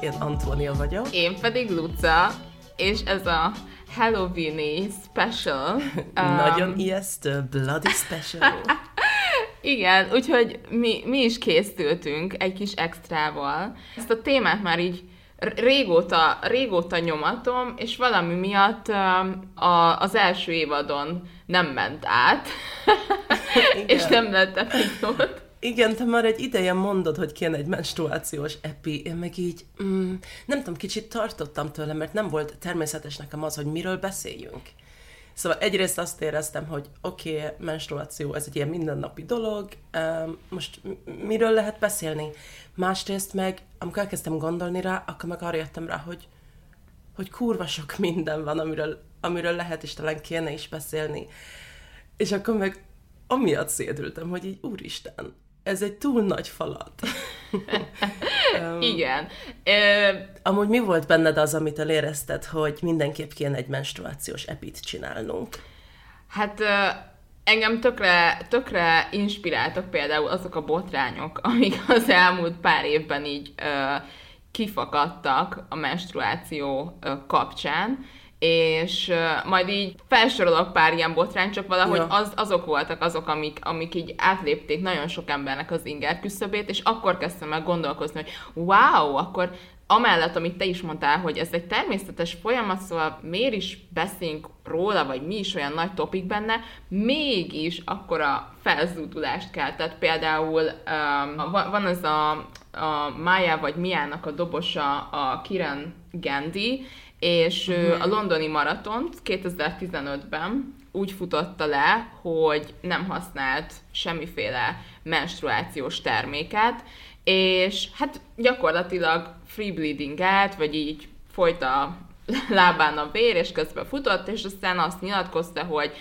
Én Antónia vagyok. Én pedig Luca, és ez a Halloween special. Um, Nagyon ijesztő, bloody special. Igen, úgyhogy mi, mi is készültünk egy kis extrával. Ezt a témát már így régóta, régóta nyomatom, és valami miatt um, a, az első évadon nem ment át, és nem lett epizód. Igen, te már egy ideje mondod, hogy kéne egy menstruációs epi, én meg így, mm, nem tudom, kicsit tartottam tőle, mert nem volt természetes nekem az, hogy miről beszéljünk. Szóval egyrészt azt éreztem, hogy oké, okay, menstruáció, ez egy ilyen mindennapi dolog, most miről lehet beszélni? Másrészt meg, amikor elkezdtem gondolni rá, akkor meg arra jöttem rá, hogy, hogy kurva sok minden van, amiről, amiről lehet és talán kéne is beszélni. És akkor meg amiatt szédültem, hogy így, úristen, ez egy túl nagy falat. um, Igen. Amúgy mi volt benned az, amit elérezted, hogy mindenképp kéne egy menstruációs epit csinálnunk? Hát engem tökre, tökre inspiráltak például azok a botrányok, amik az elmúlt pár évben így kifakadtak a menstruáció kapcsán, és uh, majd így felsorolok pár ilyen botrány, csak valahogy ja. az, azok voltak azok, amik, amik így átlépték nagyon sok embernek az inger küszöbét, és akkor kezdtem el gondolkozni, hogy wow, akkor amellett, amit te is mondtál, hogy ez egy természetes folyamat, szóval miért is beszélünk róla, vagy mi is olyan nagy topik benne, mégis akkora felzúdulást kell. Tehát például um, van ez a, a Maya vagy Miának a dobosa, a Kiran Gandhi, és uh-huh. a londoni maratont 2015-ben úgy futotta le, hogy nem használt semmiféle menstruációs terméket, és hát gyakorlatilag free bleeding át, vagy így folyt a lábán a vér, és közben futott, és aztán azt nyilatkozta, hogy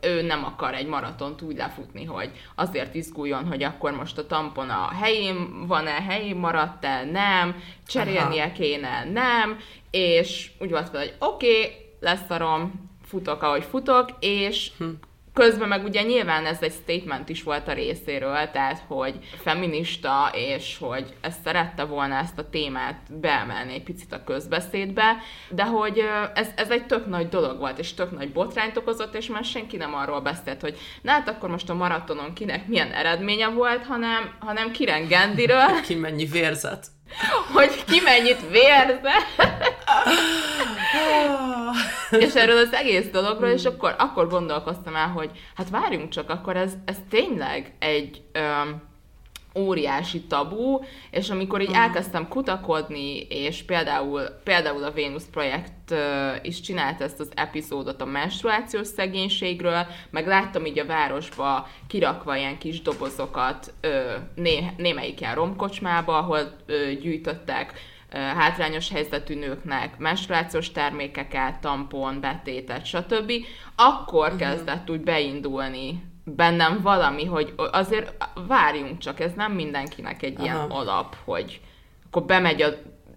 ő nem akar egy maratont úgy lefutni, hogy azért izguljon, hogy akkor most a tampon a helyén van-e, helyén maradt-e, nem, cserélnie Aha. kéne, nem, és úgy volt hogy oké, okay, leszarom, futok, ahogy futok, és hm. Közben meg ugye nyilván ez egy statement is volt a részéről, tehát hogy feminista, és hogy ezt szerette volna ezt a témát beemelni egy picit a közbeszédbe, de hogy ez, ez egy tök nagy dolog volt, és tök nagy botrányt okozott, és már senki nem arról beszélt, hogy na hát akkor most a maratonon kinek milyen eredménye volt, hanem, hanem Kiren Gendiről. Ki mennyi vérzet. Hogy ki mennyit vérze. és erről az egész dologról, és akkor, akkor gondolkoztam el, hogy hát várjunk csak, akkor ez, ez tényleg egy um, óriási tabu, és amikor így elkezdtem kutakodni, és például, például a Vénusz projekt is csinálta ezt az epizódot a menstruációs szegénységről, meg láttam így a városba kirakva ilyen kis dobozokat né, némelyik ilyen romkocsmába, ahol gyűjtöttek hátrányos helyzetű nőknek menstruációs termékeket, tampon, betétet, stb., akkor uh-huh. kezdett úgy beindulni bennem valami, hogy azért várjunk csak, ez nem mindenkinek egy Aha. ilyen alap, hogy akkor bemegy a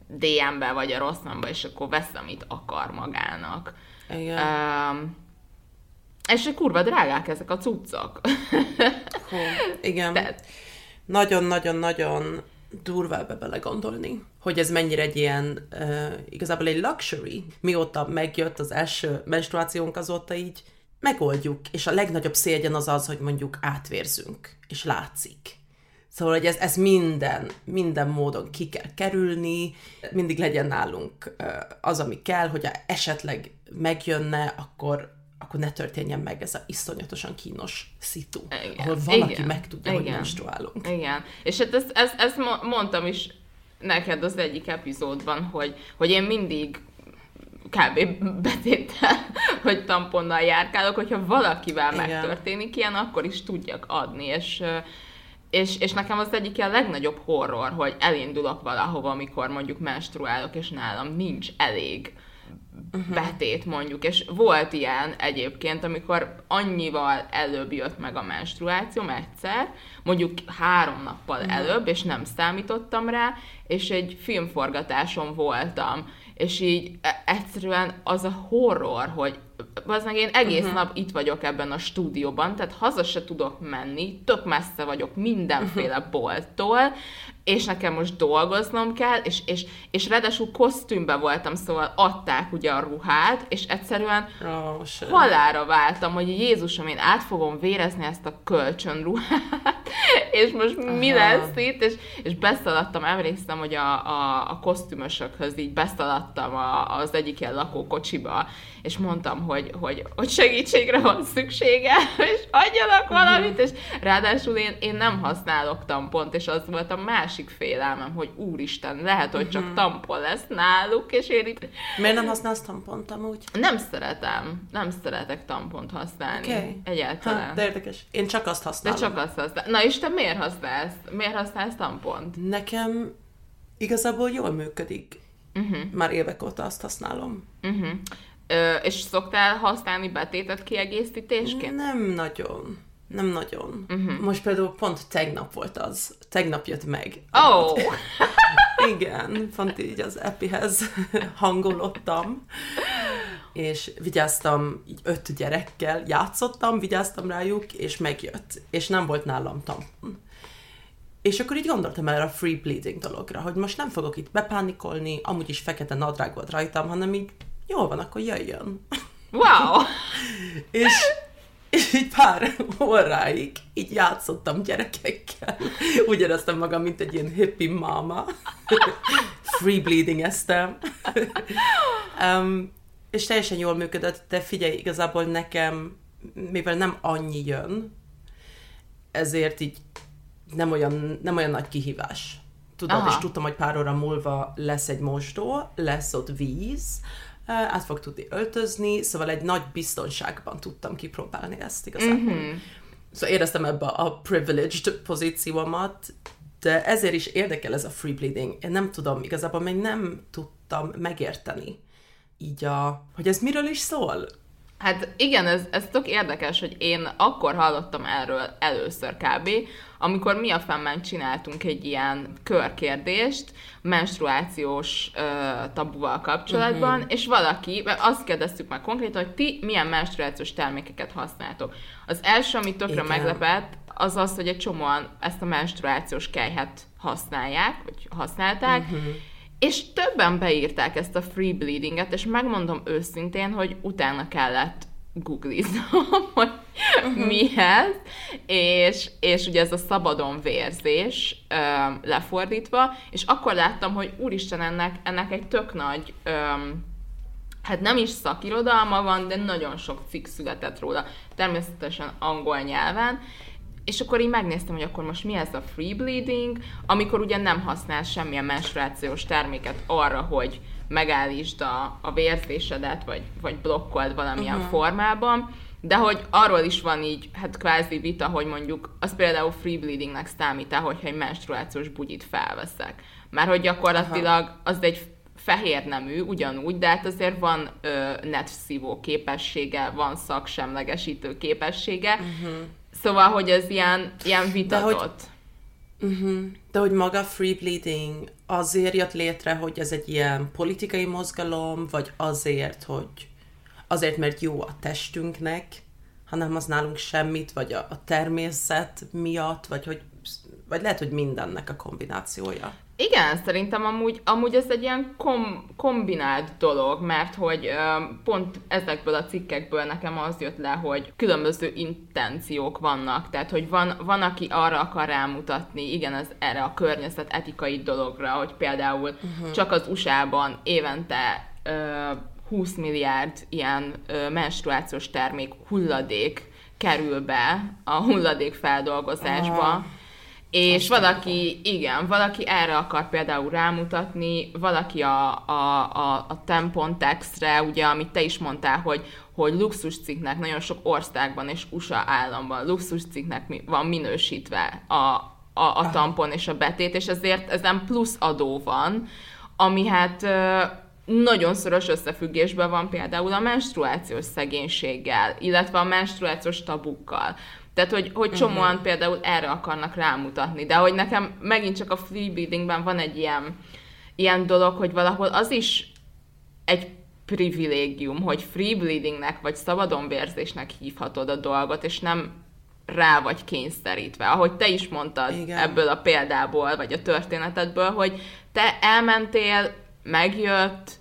DM-be vagy a rosszamba, és akkor vesz, amit akar magának. Igen. Um, és hogy kurva drágák ezek a cuccok. Hú, igen. Nagyon-nagyon-nagyon durva ebbe belegondolni, hogy ez mennyire egy ilyen, uh, igazából egy luxury. Mióta megjött az első menstruációnk, azóta így megoldjuk, és a legnagyobb szégyen az az, hogy mondjuk átvérzünk, és látszik. Szóval, hogy ez, ez minden, minden módon ki kell kerülni, mindig legyen nálunk az, ami kell, hogy esetleg megjönne, akkor, akkor ne történjen meg ez a iszonyatosan kínos szitu, igen, ahol valaki igen, meg tudja, igen, hogy menstruálunk. Igen, és hát ezt, ezt, ezt mondtam is neked az egyik epizódban, hogy, hogy én mindig kb. betéttel, hogy tamponnal járkálok, hogyha valakivel Igen. megtörténik ilyen, akkor is tudjak adni, és és, és nekem az egyik a legnagyobb horror, hogy elindulok valahova, amikor mondjuk menstruálok, és nálam nincs elég uh-huh. betét mondjuk, és volt ilyen egyébként, amikor annyival előbb jött meg a menstruációm egyszer, mondjuk három nappal uh-huh. előbb, és nem számítottam rá, és egy filmforgatáson voltam, és így e- egyszerűen az a horror, hogy az meg én egész uh-huh. nap itt vagyok ebben a stúdióban, tehát haza se tudok menni, tök messze vagyok mindenféle uh-huh. bolttól, és nekem most dolgoznom kell, és, és, és ráadásul kosztümbe voltam, szóval adták ugye a ruhát, és egyszerűen oh, halára váltam, hogy Jézusom, én át fogom vérezni ezt a kölcsönruhát, és most Aha. mi lesz itt, és, és beszaladtam, emlékszem, hogy a, a, a kosztümösökhöz így beszaladtam a, az egyik ilyen lakókocsiba, és mondtam, hogy, hogy, hogy segítségre van szüksége, és adjanak valamit, és ráadásul én, én nem használok tampont, és az volt a másik félelmem, hogy úristen, lehet, hogy csak mhm. tampon lesz náluk, és én itt... Miért nem használsz tampont amúgy? Nem szeretem, nem szeretek tampont használni. Okay. Egyáltalán. Ha, de érdekes. Én csak azt használom. De csak azt használom. Na és te miért használsz? Miért használsz tampont? Nekem igazából jól működik. Uh-huh. Már évek óta azt használom. Uh-huh. Ö, és szoktál használni betétet kiegészítésként? Nem nagyon. Nem nagyon. Uh-huh. Most például pont tegnap volt az. Tegnap jött meg. Oh! Igen, pont így az epihez hangolottam. És vigyáztam így öt gyerekkel, játszottam, vigyáztam rájuk, és megjött. És nem volt nálam tampon. És akkor így gondoltam erre a free bleeding dologra, hogy most nem fogok itt bepánikolni, amúgy is fekete nadrág volt rajtam, hanem így jól van, akkor jöjjön. Wow! és, így pár óráig így játszottam gyerekekkel. Úgy éreztem magam, mint egy ilyen hippie mama. Free bleeding eztem. um, és teljesen jól működött, de figyelj, igazából nekem, mivel nem annyi jön, ezért így nem olyan, nem olyan nagy kihívás. Tudod, Aha. és tudtam, hogy pár óra múlva lesz egy mosdó, lesz ott víz, át fog tudni öltözni, szóval egy nagy biztonságban tudtam kipróbálni ezt igazából. Mm-hmm. Szóval éreztem ebbe a privileged pozíciómat, de ezért is érdekel ez a free bleeding. Én nem tudom, igazából még nem tudtam megérteni így a, hogy ez miről is szól. Hát igen, ez, ez tök érdekes, hogy én akkor hallottam erről először kb., amikor mi a fennben csináltunk egy ilyen körkérdést menstruációs ö, tabuval kapcsolatban, uh-huh. és valaki, azt kérdeztük meg konkrétan, hogy ti milyen menstruációs termékeket használtok. Az első, ami tökre Igen. meglepett, az az, hogy egy csomóan ezt a menstruációs kejhet használják, vagy használták, uh-huh. És többen beírták ezt a free bleedinget, és megmondom őszintén, hogy utána kellett googliznom, hogy uh-huh. mi ez, és, és ugye ez a szabadon vérzés ö, lefordítva, és akkor láttam, hogy úristen, ennek, ennek egy tök nagy ö, hát nem is szakirodalma van, de nagyon sok cikk született róla, természetesen angol nyelven, és akkor így megnéztem, hogy akkor most mi ez a free bleeding, amikor ugye nem használsz semmilyen menstruációs terméket arra, hogy megállítsd a, a vérzésedet, vagy, vagy blokkold valamilyen uh-huh. formában, de hogy arról is van így, hát kvázi vita, hogy mondjuk az például free bleedingnek számít hogyha egy menstruációs bugyit felveszek. Mert hogy gyakorlatilag Aha. az egy fehér nemű, ugyanúgy, de hát azért van ö, netszívó képessége, van szaksemlegesítő képessége, uh-huh. Szóval, hogy ez ilyen, ilyen vitatott. De hogy, uh-huh. de hogy maga free bleeding azért jött létre, hogy ez egy ilyen politikai mozgalom, vagy azért, hogy azért, mert jó a testünknek, hanem az nálunk semmit, vagy a, a természet miatt, vagy hogy vagy lehet, hogy mindennek a kombinációja. Igen, szerintem amúgy, amúgy ez egy ilyen kom, kombinált dolog, mert hogy ö, pont ezekből a cikkekből nekem az jött le, hogy különböző intenciók vannak, tehát hogy van, van aki arra akar rámutatni, igen, ez erre a környezet etikai dologra, hogy például uh-huh. csak az USA-ban évente ö, 20 milliárd ilyen menstruációs termék hulladék kerül be a hulladék feldolgozásba, és Aztán valaki, igen, valaki erre akar például rámutatni, valaki a, a, a, a tempon textre, ugye, amit te is mondtál, hogy, hogy luxuscikknek nagyon sok országban és USA államban luxuscikknek van minősítve a, a, a tampon és a betét, és ezért ezen plusz adó van, ami hát nagyon szoros összefüggésben van például a menstruációs szegénységgel, illetve a menstruációs tabukkal. Tehát, hogy, hogy csomóan uh-huh. például erre akarnak rámutatni. De hogy nekem megint csak a freebreedingben van egy ilyen, ilyen dolog, hogy valahol az is egy privilégium, hogy free bleedingnek vagy szabadonvérzésnek hívhatod a dolgot, és nem rá vagy kényszerítve. Ahogy te is mondtad Igen. ebből a példából, vagy a történetedből, hogy te elmentél, megjött,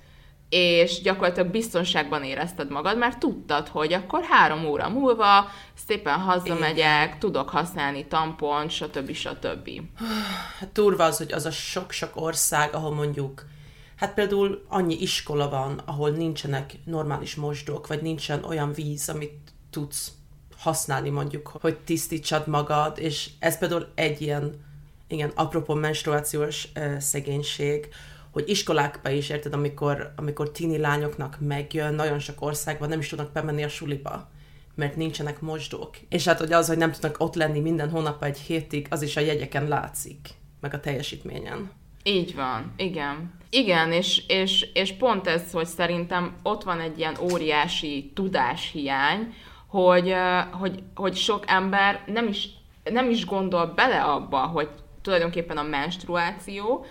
és gyakorlatilag biztonságban érezted magad, mert tudtad, hogy akkor három óra múlva szépen hazamegyek, Igen. tudok használni tampont, stb. stb. Turva az, hogy az a sok-sok ország, ahol mondjuk Hát például annyi iskola van, ahol nincsenek normális mosdók, vagy nincsen olyan víz, amit tudsz használni mondjuk, hogy tisztítsad magad, és ez például egy ilyen, igen, apropó menstruációs uh, szegénység, hogy iskolákba is érted, amikor, amikor tini lányoknak megjön, nagyon sok országban nem is tudnak bemenni a suliba, mert nincsenek mosdók. És hát hogy az, hogy nem tudnak ott lenni minden hónap egy hétig, az is a jegyeken látszik, meg a teljesítményen. Így van, igen. Igen, és, és, és pont ez, hogy szerintem ott van egy ilyen óriási tudáshiány, hogy, hogy, hogy sok ember nem is, nem is gondol bele abba, hogy tulajdonképpen a menstruáció,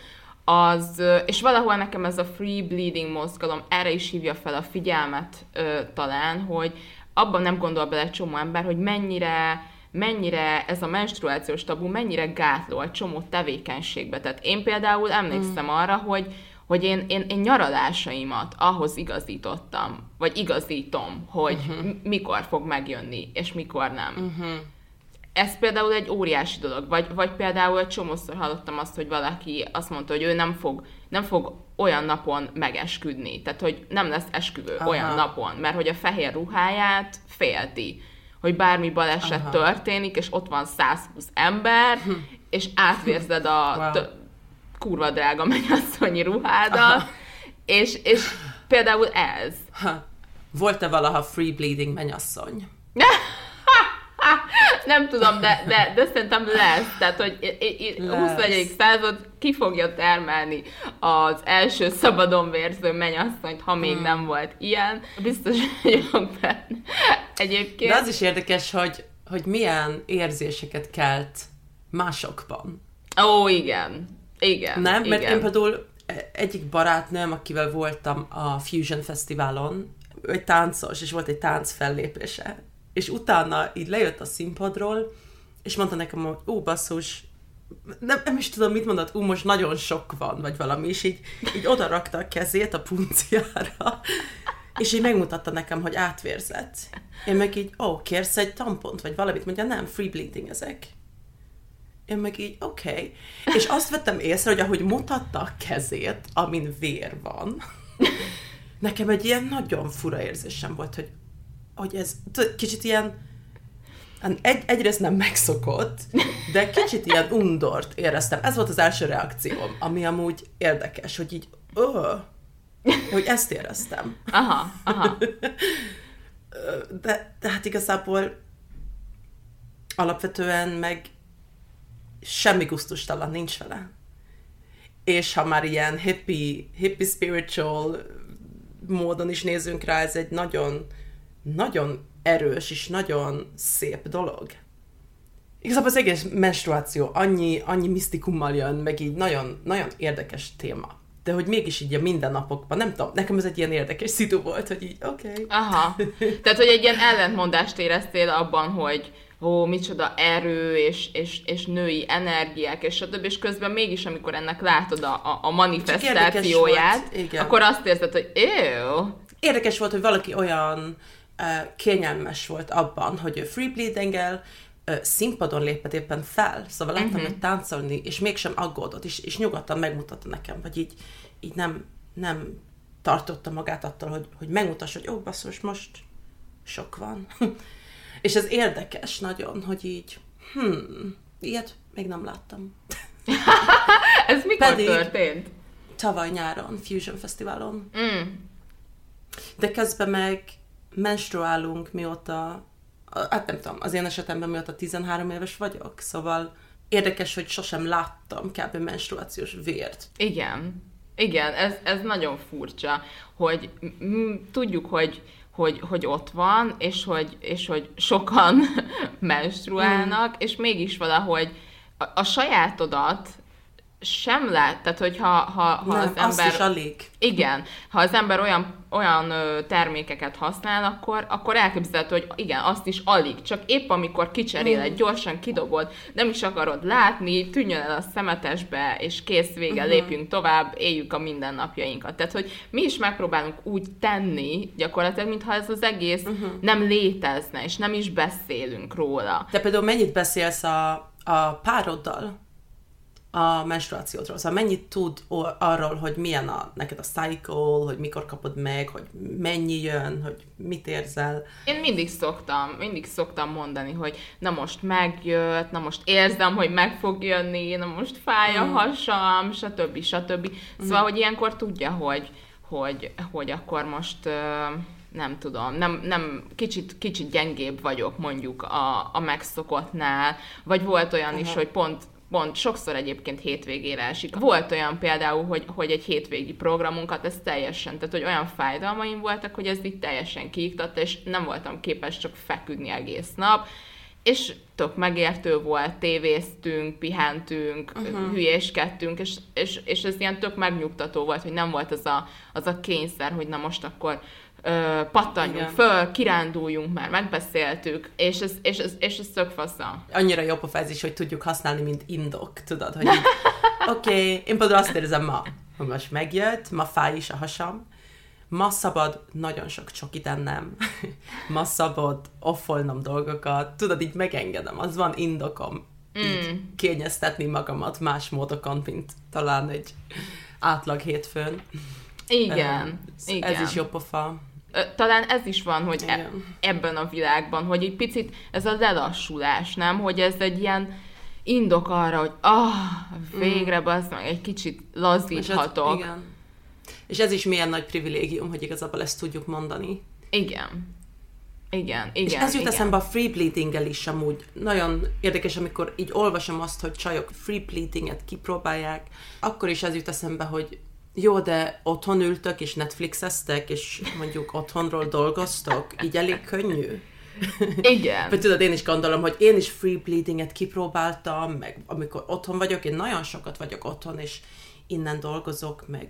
az, és valahol nekem ez a free bleeding mozgalom erre is hívja fel a figyelmet ö, talán, hogy abban nem gondol bele egy csomó ember, hogy mennyire mennyire ez a menstruációs tabu, mennyire gátló egy csomó tevékenységbe. Tehát én például emlékszem mm. arra, hogy hogy én, én, én nyaralásaimat ahhoz igazítottam, vagy igazítom, hogy uh-huh. mikor fog megjönni, és mikor nem. Uh-huh. Ez például egy óriási dolog. Vagy, vagy például egy csomószor hallottam azt, hogy valaki azt mondta, hogy ő nem fog, nem fog olyan napon megesküdni. Tehát, hogy nem lesz esküvő Aha. olyan napon, mert hogy a fehér ruháját félti hogy bármi baleset Aha. történik, és ott van 120 ember, hm. és átvérzed a wow. t- kurva drága mennyasszonyi ruhádat, és, és például ez. Volt-e valaha free bleeding mennyasszony? nem tudom, de, de, de szerintem lesz. Tehát, hogy lesz. 21. század ki fogja termelni az első szabadon vérző mennyasszonyt, ha még hmm. nem volt ilyen. Biztos vagyok benne. Egyébként. De az is érdekes, hogy, hogy milyen érzéseket kelt másokban. Ó, igen. Igen. Nem? Mert igen. én például egyik barátnőm, akivel voltam a Fusion Fesztiválon, egy táncos, és volt egy tánc fellépése, és utána így lejött a színpadról, és mondta nekem, hogy ó, basszus, nem, nem is tudom, mit mondott, ú, most nagyon sok van, vagy valami, és így, így oda rakta a kezét a punciára, és így megmutatta nekem, hogy átvérzett. Én meg így, ó, kérsz egy tampont, vagy valamit, mondja, nem, free bleeding ezek. Én meg így, oké. Okay. És azt vettem észre, hogy ahogy mutatta a kezét, amin vér van, nekem egy ilyen nagyon fura érzésem volt, hogy hogy ez kicsit ilyen egy, egyrészt nem megszokott, de kicsit ilyen undort éreztem. Ez volt az első reakcióm, ami amúgy érdekes, hogy így, ö, hogy ezt éreztem. Aha, aha. De, de hát igazából alapvetően meg semmi gusztustalan nincs vele. És ha már ilyen hippie, hippie spiritual módon is nézünk rá, ez egy nagyon nagyon erős és nagyon szép dolog. Igazából az egész menstruáció annyi, annyi misztikummal jön, meg így nagyon, nagyon érdekes téma. De hogy mégis így a mindennapokban, nem tudom, nekem ez egy ilyen érdekes szitu volt, hogy így, oké. Okay. Aha. Tehát, hogy egy ilyen ellentmondást éreztél abban, hogy ó, micsoda erő, és, és, és női energiák, és stb. És közben mégis, amikor ennek látod a, a, a manifestációját, akkor azt érzed, hogy él. Érdekes volt, hogy valaki olyan kényelmes volt abban, hogy ő free bleeding színpadon lépett éppen fel, szóval láttam, uh-huh. hogy táncolni, és mégsem aggódott, és, és nyugodtan megmutatta nekem, vagy így, így nem, nem tartotta magát attól, hogy, hogy megmutassa, hogy ó, basszus, most sok van. és ez érdekes nagyon, hogy így, hmm, ilyet még nem láttam. ez mikor Pedig történt? Tavaly nyáron, Fusion Fesztiválon. Mm. De közben meg menstruálunk mióta, hát nem tudom, az én esetemben mióta 13 éves vagyok, szóval érdekes, hogy sosem láttam kb. menstruációs vért. Igen. Igen, ez, ez nagyon furcsa, hogy tudjuk, hogy, hogy, hogy ott van, és hogy, és hogy sokan menstruálnak, mm. és mégis valahogy a, a sajátodat sem lát, tehát hogyha ha, ha Nem, az ember... azt is alig. Igen, ha az ember olyan, olyan termékeket használ, akkor, akkor elképzelhető, hogy igen, azt is alig, csak épp amikor kicseréled, gyorsan kidobod, nem is akarod látni, tűnjön el a szemetesbe, és kész vége, uh-huh. lépjünk tovább, éljük a mindennapjainkat. Tehát, hogy mi is megpróbálunk úgy tenni, gyakorlatilag, mintha ez az egész uh-huh. nem létezne, és nem is beszélünk róla. Te például mennyit beszélsz a, a pároddal a menstruációtról? Szóval mennyit tud arról, hogy milyen a, neked a cycle, hogy mikor kapod meg, hogy mennyi jön, hogy mit érzel? Én mindig szoktam, mindig szoktam mondani, hogy na most megjött, na most érzem, hogy meg fog jönni, na most fáj a hasam, stb. stb. Szóval, hogy ilyenkor tudja, hogy, hogy, hogy akkor most nem tudom, nem, nem kicsit, kicsit gyengébb vagyok mondjuk a, a megszokottnál, vagy volt olyan is, hogy pont pont sokszor egyébként hétvégére esik. Volt olyan például, hogy, hogy egy hétvégi programunkat, ez teljesen, tehát hogy olyan fájdalmaim voltak, hogy ez így teljesen kiiktatta, és nem voltam képes csak feküdni egész nap, és tök megértő volt, tévéztünk, pihentünk, uh-huh. hülyéskedtünk, és, és, és ez ilyen tök megnyugtató volt, hogy nem volt az a, az a kényszer, hogy na most akkor ö, pattanjunk Igen. föl, kiránduljunk, már megbeszéltük, és ez, és ez, és ez tök fasza. Annyira jobb a fázis, hogy tudjuk használni, mint indok, tudod, hogy oké, okay, én például azt érzem ma, hogy most megjött, ma fáj is a hasam, ma szabad nagyon sok csokit ennem, ma szabad offolnom dolgokat, tudod, így megengedem, az van indokom, mm. így kényeztetni magamat más módokon, mint talán egy átlag hétfőn. Igen, ez, igen. Ez is jobb pofa. Talán ez is van, hogy e- ebben a világban, hogy egy picit ez a lelassulás, nem? Hogy ez egy ilyen indok arra, hogy ah, végre bazd meg, egy kicsit És ez, lazíthatok. igen. És ez is milyen nagy privilégium, hogy igazából ezt tudjuk mondani. Igen. Igen, igen. És ez jut igen. eszembe a free bleeding is amúgy. Nagyon érdekes, amikor így olvasom azt, hogy csajok free bleedinget kipróbálják, akkor is ez jut eszembe, hogy jó, de otthon ültök és Netflixeztek, és mondjuk otthonról dolgoztok, így elég könnyű. Igen. Vagy tudod, én is gondolom, hogy én is free bleedinget kipróbáltam, meg amikor otthon vagyok, én nagyon sokat vagyok otthon, és innen dolgozok, meg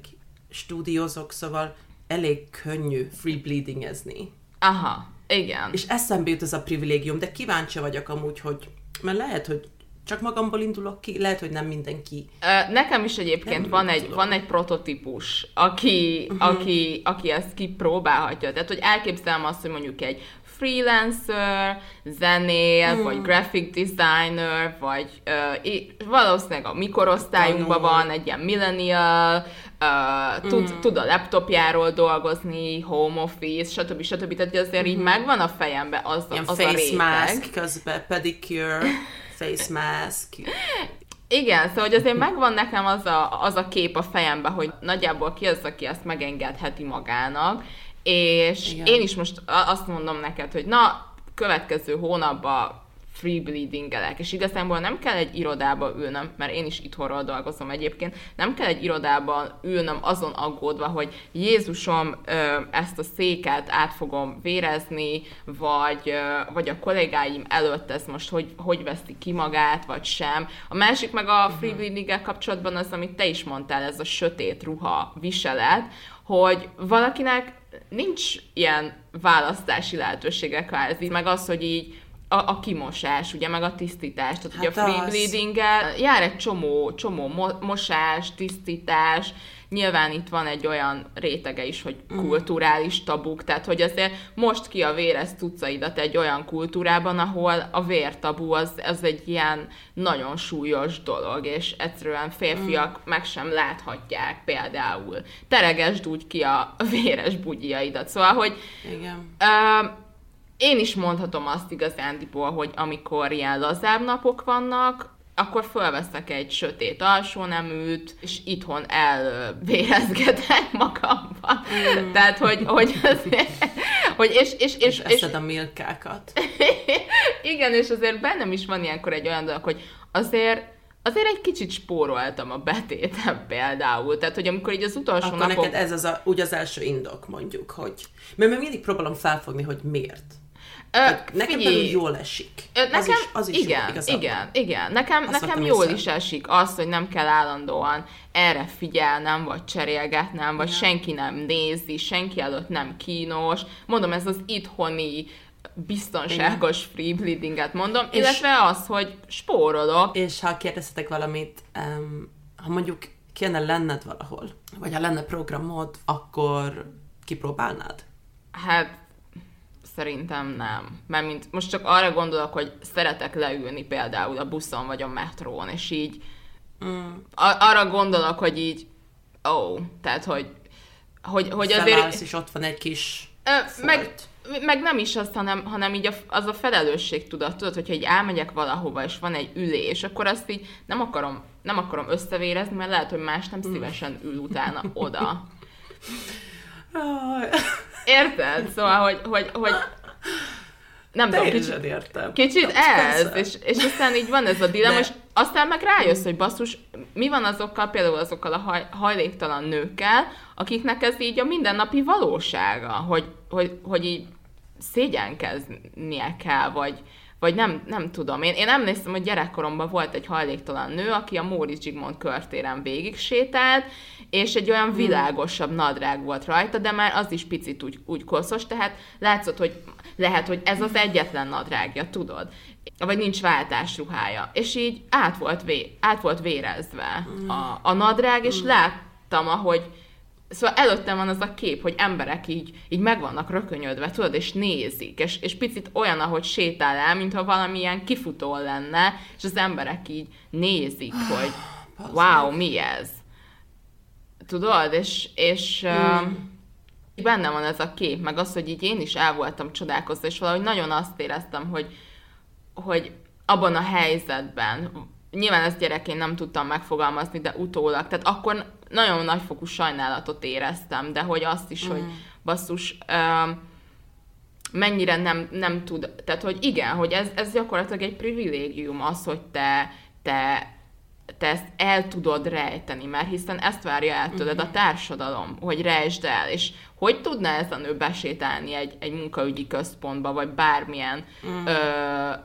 stúdiózok, szóval elég könnyű free bleedingezni. Aha, igen. És eszembe jut ez a privilégium, de kíváncsi vagyok amúgy, hogy, mert lehet, hogy csak magamból indulok ki, lehet, hogy nem mindenki. Nekem is egyébként Nem van egy, tudom. van egy prototípus, aki, uh-huh. aki, aki ezt kipróbálhatja. Tehát, hogy elképzelem azt, hogy mondjuk egy freelancer, zenél, Hmm. vagy graphic designer, vagy uh, valószínűleg a mikorosztályunkban van egy ilyen millennial, uh, tud, Hmm. tud a laptopjáról dolgozni, home office, stb. stb. Tehát azért így megvan a fejembe az. Ilyen az a face réteg. mask közben, pedicure, face mask. Igen, szóval hogy azért megvan nekem az a, az a kép a fejemben, hogy nagyjából ki az, aki ezt megengedheti magának, és Igen. én is most azt mondom neked, hogy na, következő hónapban free bleedingelek, és igazából nem kell egy irodába ülnöm, mert én is itthonról dolgozom egyébként, nem kell egy irodába ülnöm azon aggódva, hogy Jézusom, ezt a széket át fogom vérezni, vagy, vagy a kollégáim előtt ez most hogy, hogy veszi ki magát, vagy sem. A másik meg a free bleedinggel kapcsolatban az, amit te is mondtál, ez a sötét ruha viselet, hogy valakinek nincs ilyen választási lehetősége kvázi, meg az, hogy így a, a kimosás, ugye, meg a tisztítás. Tehát, hát ugye a free az. bleedinggel jár egy csomó, csomó mo- mosás, tisztítás, nyilván itt van egy olyan rétege is, hogy kulturális tabuk, tehát hogy azért most ki a véres cuccaidat egy olyan kultúrában, ahol a vértabu az, az egy ilyen nagyon súlyos dolog, és egyszerűen férfiak meg sem láthatják például. Teregesd úgy ki a véres bugyjaidat. Szóval, hogy Igen. Ö, én is mondhatom azt igazándiból, hogy amikor ilyen lazább napok vannak, akkor fölveszek egy sötét alsóneműt, és itthon elvérezgetek magamban. Mm. Tehát, hogy, hogy, azért, hogy és, és, és, És és, eszed a milkákat. igen, és azért bennem is van ilyenkor egy olyan dolog, hogy azért azért egy kicsit spóroltam a betétem például. Tehát, hogy amikor így az utolsó Akkor napok... neked ez az a, úgy az első indok, mondjuk, hogy... Mert még mindig próbálom felfogni, hogy miért. Nekem figyelj, jól esik. Ö, nekem, az is, az is igen, jó, igen, igen. Nekem, nekem jól észre. is esik az, hogy nem kell állandóan erre figyelnem, vagy cserélgetnem, vagy igen. senki nem nézi, senki előtt nem kínos. Mondom, ez az itthoni biztonságos Igen. free bleedinget mondom, és, illetve az, hogy spórolok. És ha kérdeztetek valamit, um, ha mondjuk kéne lenned valahol, vagy ha lenne programod, akkor kipróbálnád? Hát szerintem nem. Mert mint, most csak arra gondolok, hogy szeretek leülni például a buszon vagy a metrón, és így mm. a- arra gondolok, hogy így ó, oh, tehát hogy hogy, hogy azért... és ott van egy kis ö, meg, meg nem is azt, hanem, hanem így a, az a felelősség tudat, tudod, hogyha így elmegyek valahova, és van egy ülés, akkor azt így nem akarom, nem akarom összevérezni, mert lehet, hogy más nem szívesen ül utána oda. Érted? Szóval, hogy, hogy, hogy nem tudom, kicsit, értem. kicsit ez, és, és aztán így van ez a dilemma, De... és aztán meg rájössz, hogy basszus, mi van azokkal, például azokkal a haj, hajléktalan nőkkel, akiknek ez így a mindennapi valósága, hogy, hogy, hogy így szégyenkeznie kell, vagy, vagy nem, nem tudom. Én, én emlékszem, hogy gyerekkoromban volt egy hajléktalan nő, aki a Móricz Zsigmond körtéren végig sétált, és egy olyan hmm. világosabb nadrág volt rajta, de már az is picit úgy, úgy koszos, tehát látszott, hogy lehet, hogy ez az egyetlen nadrágja, tudod? Vagy nincs váltásruhája. És így át volt, vé, át volt vérezve a, a nadrág, és hmm. láttam, ahogy Szóval előttem van az a kép, hogy emberek így, így meg vannak rökönyödve, tudod, és nézik, és, és picit olyan, ahogy sétál el, mintha valamilyen kifutó lenne, és az emberek így nézik, hogy wow, mi ez? Tudod, és, és hmm. uh, benne van ez a kép, meg az, hogy így én is el voltam csodálkozva, és valahogy nagyon azt éreztem, hogy, hogy abban a helyzetben, nyilván ezt gyerekén nem tudtam megfogalmazni, de utólag, tehát akkor nagyon nagyfokú sajnálatot éreztem, de hogy azt is, mm. hogy basszus, uh, mennyire nem, nem tud, tehát hogy igen, hogy ez, ez gyakorlatilag egy privilégium az, hogy te, te te ezt el tudod rejteni, mert hiszen ezt várja el tőled uh-huh. a társadalom, hogy rejtsd el, és hogy tudna ez a nő besétálni egy, egy munkaügyi központba, vagy bármilyen uh-huh. ö,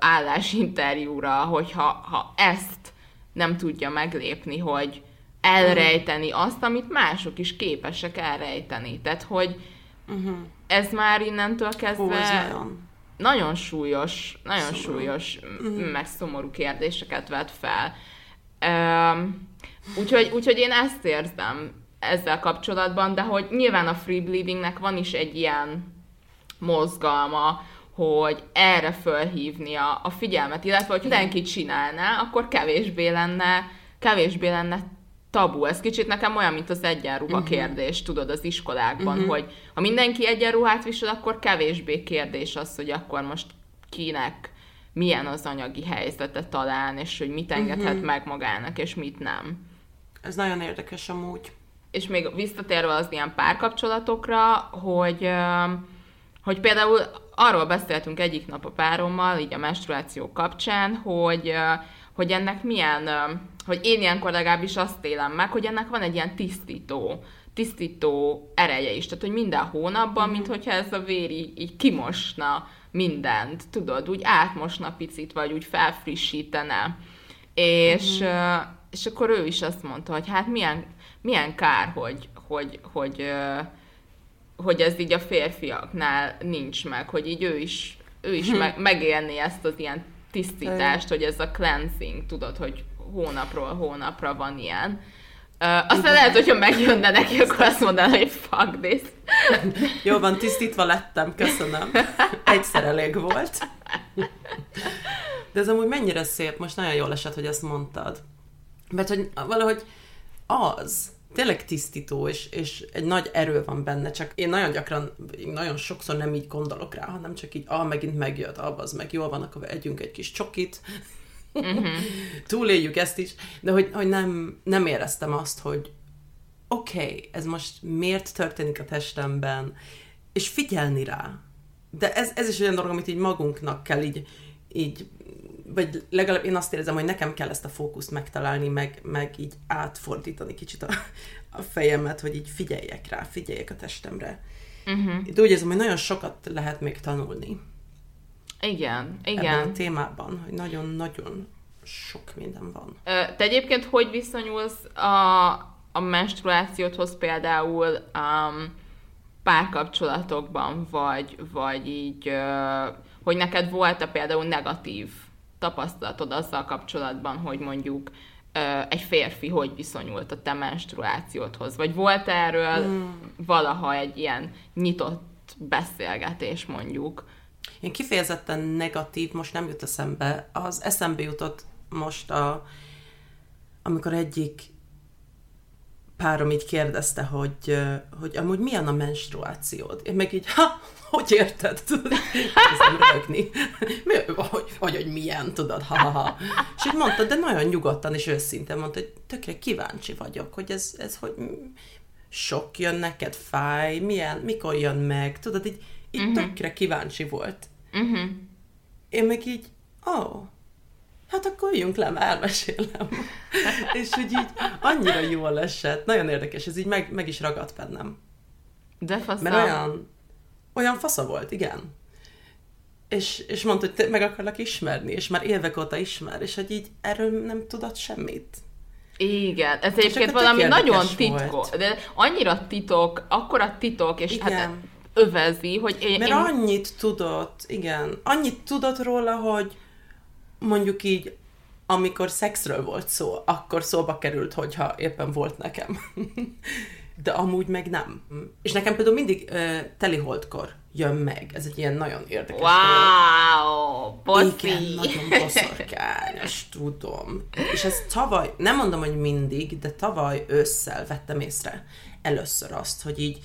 állásinterjúra, hogyha ha ezt nem tudja meglépni, hogy elrejteni azt, amit mások is képesek elrejteni. Tehát, hogy uh-huh. ez már innentől kezdve... Hú, nagyon. nagyon súlyos, nagyon szomorú. súlyos, uh-huh. meg szomorú kérdéseket vet fel. Um, úgyhogy, úgyhogy én ezt érzem ezzel kapcsolatban, de hogy nyilván a free bleedingnek van is egy ilyen mozgalma, hogy erre fölhívni a, a figyelmet, illetve hogy mindenki csinálná, akkor kevésbé lenne, kevésbé lenne tabu. Ez kicsit nekem olyan, mint az egyenruha uh-huh. kérdés, tudod, az iskolákban, uh-huh. hogy ha mindenki egyenruhát visel, akkor kevésbé kérdés az, hogy akkor most kinek milyen az anyagi helyzete talán, és hogy mit engedhet uh-huh. meg magának, és mit nem. Ez nagyon érdekes amúgy. És még visszatérve az ilyen párkapcsolatokra, hogy, hogy például arról beszéltünk egyik nap a párommal, így a menstruáció kapcsán, hogy, hogy ennek milyen, hogy én ilyenkor legalábbis azt élem meg, hogy ennek van egy ilyen tisztító, tisztító ereje is. Tehát, hogy minden hónapban, mm-hmm. mint ez a vér így, így kimosna mindent, tudod, úgy átmosna picit, vagy úgy felfrissítene. És, mm-hmm. és akkor ő is azt mondta, hogy hát milyen, milyen kár, hogy, hogy, hogy, hogy ez így a férfiaknál nincs meg, hogy így ő is, ő is meg, megélni ezt az ilyen tisztítást, hogy ez a cleansing, tudod, hogy hónapról hónapra van ilyen. Uh, aztán lehet, hogyha megjönne neki, akkor azt mondaná, hogy fuck this. Jó van, tisztítva lettem, köszönöm. Egyszer elég volt. De ez amúgy mennyire szép, most nagyon jól esett, hogy ezt mondtad. Mert hogy valahogy az, tényleg tisztító, és, és egy nagy erő van benne, csak én nagyon gyakran, nagyon sokszor nem így gondolok rá, hanem csak így, ah, megint megjött, ah, az meg jól van, akkor együnk egy kis csokit, uh-huh. túléljük ezt is, de hogy, hogy nem, nem éreztem azt, hogy oké, okay, ez most miért történik a testemben, és figyelni rá. De ez, ez is olyan dolog, amit így magunknak kell így, így vagy legalább én azt érzem, hogy nekem kell ezt a fókuszt megtalálni, meg, meg így átfordítani kicsit a, a fejemet, hogy így figyeljek rá, figyeljek a testemre. Uh-huh. De úgy érzem, hogy nagyon sokat lehet még tanulni. Igen, igen. Ebben a témában, hogy nagyon-nagyon sok minden van. Te egyébként hogy viszonyulsz a, a menstruációthoz például um, párkapcsolatokban, vagy, vagy így, uh, hogy neked volt-e például negatív tapasztalatod azzal kapcsolatban, hogy mondjuk egy férfi hogy viszonyult a te menstruációdhoz? Vagy volt erről mm. valaha egy ilyen nyitott beszélgetés mondjuk? Én kifejezetten negatív, most nem jut eszembe. Az eszembe jutott most, a, amikor egyik párom így kérdezte, hogy, hogy amúgy milyen a menstruációd? Én meg így, ha, hogy érted? Tudod, rögni. Hogy, hogy, hogy milyen, tudod, ha, ha, ha. És így mondta, de nagyon nyugodtan és őszintén mondta, hogy tökre kíváncsi vagyok, hogy ez, ez hogy sok jön neked, fáj, milyen, mikor jön meg, tudod, így, így uh-huh. tökre kíváncsi volt. Uh-huh. Én meg így, ó, oh, hát akkor üljünk le, elmesélem. és hogy így annyira jól esett, nagyon érdekes, ez így meg, meg is ragadt bennem. De fasza. Mert olyan, olyan fasza volt, igen. És, és mondta, hogy te meg akarlak ismerni, és már évek óta ismer, és hogy így erről nem tudott semmit. Igen, ez egyébként valami nagyon titkos, de annyira titok, akkora titok, és hát igen. hát övezi, hogy én... Mert én... annyit tudott, igen, annyit tudott róla, hogy mondjuk így, amikor szexről volt szó, akkor szóba került, hogyha éppen volt nekem. De amúgy meg nem. És nekem például mindig uh, teliholdkor jön meg. Ez egy ilyen nagyon érdekes Wow! Bosszi! Igen, nagyon boszorkányos, tudom. És ez tavaly, nem mondom, hogy mindig, de tavaly ősszel vettem észre először azt, hogy így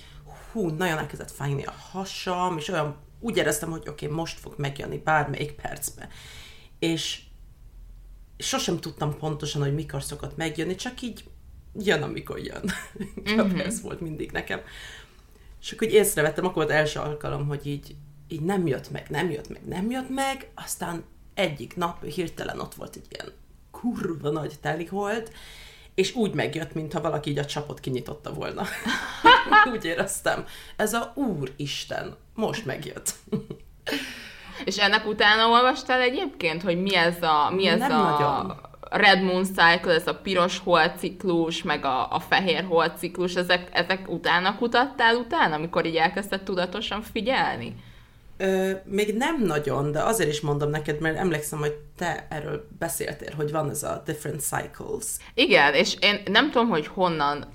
hú, nagyon elkezdett fájni a hasam, és olyan úgy éreztem, hogy oké, okay, most fog megjönni bármelyik percbe és sosem tudtam pontosan, hogy mikor szokott megjönni, csak így jön, amikor jön. Mm-hmm. ez volt mindig nekem. És akkor így észrevettem, akkor volt első alkalom, hogy így, így nem jött meg, nem jött meg, nem jött meg, aztán egyik nap hirtelen ott volt egy ilyen kurva nagy telihold, és úgy megjött, mintha valaki így a csapot kinyitotta volna. úgy éreztem. Ez a Úristen, most megjött. És ennek utána olvastál egyébként, hogy mi ez a, mi ez Nem a nagyon. Red Moon Cycle, ez a piros holciklus, meg a, a fehér holciklus, ezek, ezek utána kutattál utána, amikor így elkezdted tudatosan figyelni? Ö, még nem nagyon, de azért is mondom neked, mert emlékszem, hogy te erről beszéltél, hogy van ez a different cycles. Igen, és én nem tudom, hogy honnan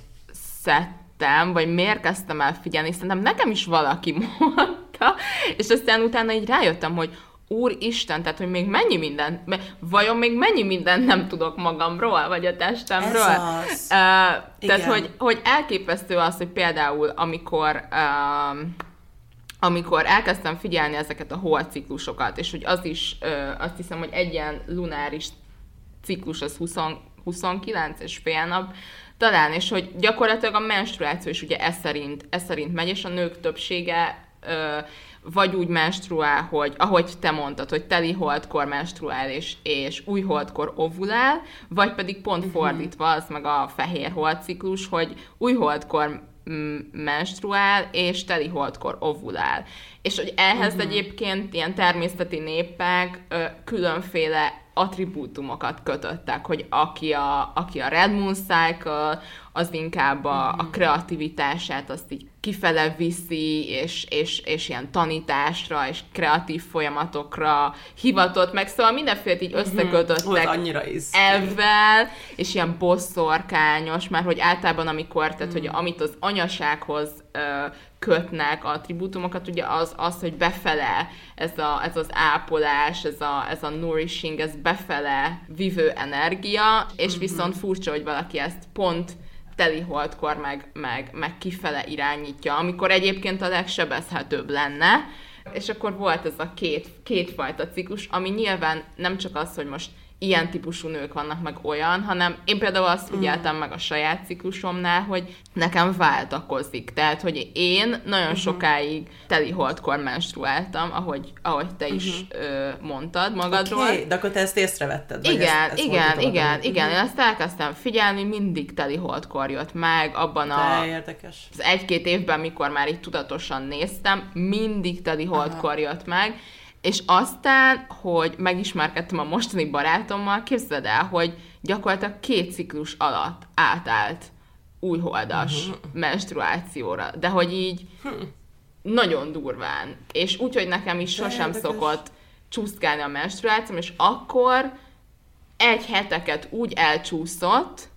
szedtem, vagy miért kezdtem el figyelni, szerintem nekem is valaki mondta, mondta, és aztán utána így rájöttem, hogy Úristen, tehát, hogy még mennyi minden, vajon még mennyi minden nem tudok magamról, vagy a testemről. Ez az. Uh, tehát, Igen. hogy, hogy elképesztő az, hogy például, amikor uh, amikor elkezdtem figyelni ezeket a holciklusokat, és hogy az is, uh, azt hiszem, hogy egy ilyen lunáris ciklus az 20, 29 és fél nap, talán, és hogy gyakorlatilag a menstruáció is ugye ez szerint, ez szerint megy, és a nők többsége vagy úgy menstruál, hogy ahogy te mondtad, hogy teli holdkor menstruál és, és új holdkor ovulál, vagy pedig pont uh-huh. fordítva az meg a fehér holdciklus, hogy új holdkor menstruál, és teli holdkor ovulál. És hogy ehhez uh-huh. egyébként ilyen természeti népek ö, különféle attribútumokat kötöttek, hogy aki a, aki a Red Moon Cycle, az inkább a, a mhm. kreativitását azt így kifele viszi, és, és, és ilyen tanításra, és kreatív folyamatokra hivatott meg, szóval mindenféle így mhm. összekötöttek annyira ebben, és ilyen bosszorkányos, mert hogy általában amikor, tehát hogy amit az anyasághoz ö, kötnek attribútumokat, ugye az, az hogy befele ez, a, ez az ápolás, ez a, ez a nourishing, ez befele vivő energia, és mm-hmm. viszont furcsa, hogy valaki ezt pont teli holdkor meg, meg, meg kifele irányítja, amikor egyébként a legsebezhetőbb lenne, és akkor volt ez a két, kétfajta ciklus, ami nyilván nem csak az, hogy most ilyen típusú nők vannak, meg olyan, hanem én például azt figyeltem mm. meg a saját ciklusomnál, hogy nekem váltakozik. Tehát, hogy én nagyon uh-huh. sokáig teli holdkor menstruáltam, ahogy, ahogy te is uh-huh. ö, mondtad magadról. Okay, de akkor te ezt észrevetted? Igen, ezt, ezt igen, igen, igen. Én ezt elkezdtem figyelni, mindig teli holdkor jött meg, abban a, érdekes. az egy-két évben, mikor már így tudatosan néztem, mindig teli holdkor jött meg, és aztán, hogy megismerkedtem a mostani barátommal, képzeld el, hogy gyakorlatilag két ciklus alatt átállt újholdas uh-huh. menstruációra. De hogy így uh-huh. nagyon durván. És úgy, hogy nekem is sosem érdekes. szokott csúszkálni a menstruációm, és akkor egy heteket úgy elcsúszott,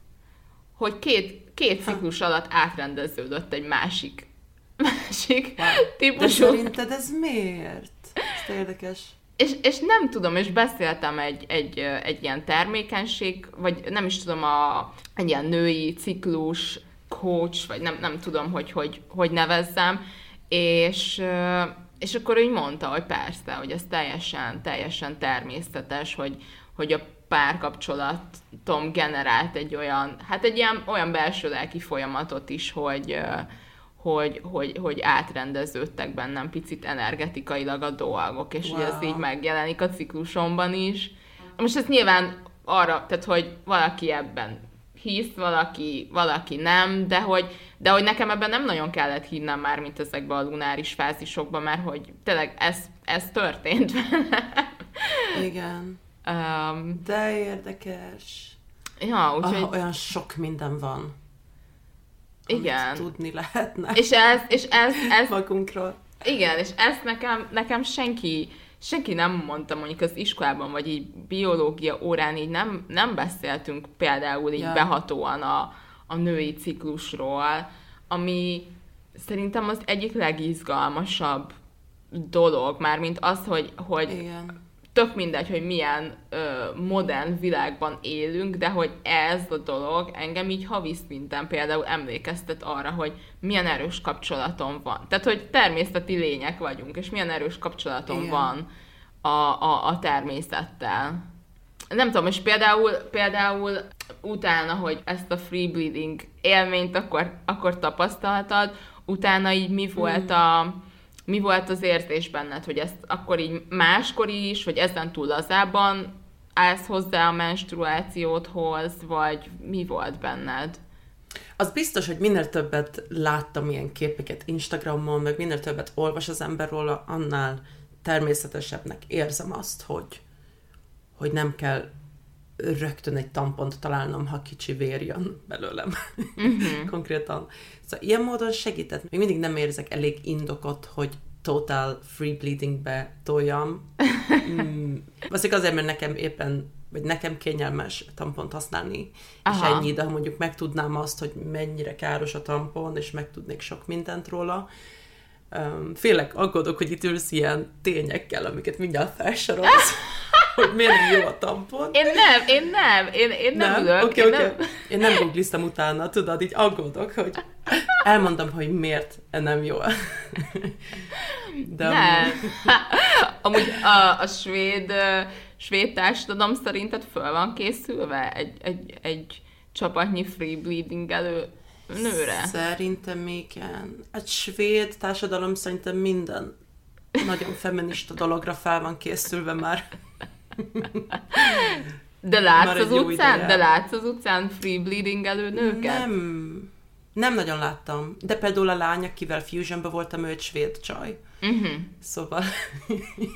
hogy két, két ciklus alatt átrendeződött egy másik, másik wow. típusú. De szerinted ez miért? Ez érdekes. És, és nem tudom, és beszéltem egy, egy, egy ilyen termékenység, vagy nem is tudom, a, egy ilyen női ciklus coach, vagy nem, nem tudom, hogy, hogy hogy nevezzem, és, és akkor úgy mondta, hogy persze, hogy ez teljesen, teljesen természetes, hogy, hogy a párkapcsolatom generált egy olyan, hát egy ilyen, olyan belső lelki folyamatot is, hogy, hogy, hogy, hogy átrendeződtek bennem picit energetikailag a dolgok, és wow. hogy ez így megjelenik a ciklusomban is. Most ez nyilván arra, tehát hogy valaki ebben hisz, valaki, valaki nem, de hogy, de hogy nekem ebben nem nagyon kellett hinnem már, mint ezekben a lunáris fázisokban, mert hogy tényleg ez, ez történt vele. Igen. Um, de érdekes. Ja, úgyhogy... Ah, olyan sok minden van. Igen. tudni lehetne. És ez, és ez, ez magunkról. Igen, és ezt nekem, nekem senki, senki nem mondta mondjuk az iskolában, vagy így biológia órán így nem, nem beszéltünk például így ja. behatóan a, a női ciklusról, ami szerintem az egyik legizgalmasabb dolog, mármint az, hogy, hogy Igen tök mindegy, hogy milyen ö, modern világban élünk, de hogy ez a dolog engem így havi szinten például emlékeztet arra, hogy milyen erős kapcsolatom van. Tehát, hogy természeti lények vagyunk, és milyen erős kapcsolatom Igen. van a, a, a természettel. Nem tudom, és például, például utána, hogy ezt a free bleeding élményt akkor, akkor tapasztaltad, utána így mi volt hmm. a mi volt az érzés benned, hogy ezt akkor így máskor is, vagy ezen túl lazában állsz hozzá a menstruációdhoz, vagy mi volt benned? Az biztos, hogy minél többet láttam ilyen képeket Instagramon, meg minél többet olvas az ember róla, annál természetesebbnek érzem azt, hogy, hogy nem kell rögtön egy tampont találnom, ha kicsi vér jön belőlem. Uh-huh. Konkrétan. Szóval ilyen módon segített. Még mindig nem érzek elég indokot, hogy total free bleedingbe toljam. Mm, azért, mert nekem éppen, vagy nekem kényelmes tampont használni, Aha. és ennyi, de ha mondjuk megtudnám azt, hogy mennyire káros a tampon, és megtudnék sok mindent róla, um, félek, aggódok, hogy itt ülsz ilyen tényekkel, amiket mindjárt felsorolsz. hogy miért jó a tampon. Én nem, én nem, én, én nem, nem? ülök. Okay, én, okay. Nem... én nem googliztam utána, tudod, így aggódok, hogy elmondom, hogy miért nem jó. De nem. Amúgy a, a svéd, svéd társadalom szerinted föl van készülve egy, egy, egy csapatnyi free bleeding elő nőre? Szerintem igen. Egy svéd társadalom szerintem minden nagyon feminista dologra fel van készülve már. De látsz az utcán? De látsz az utcán free bleeding elő nőket? Nem. Nem nagyon láttam. De például a lány, akivel fusionban voltam, ő egy svéd csaj. Uh-huh. Szóval...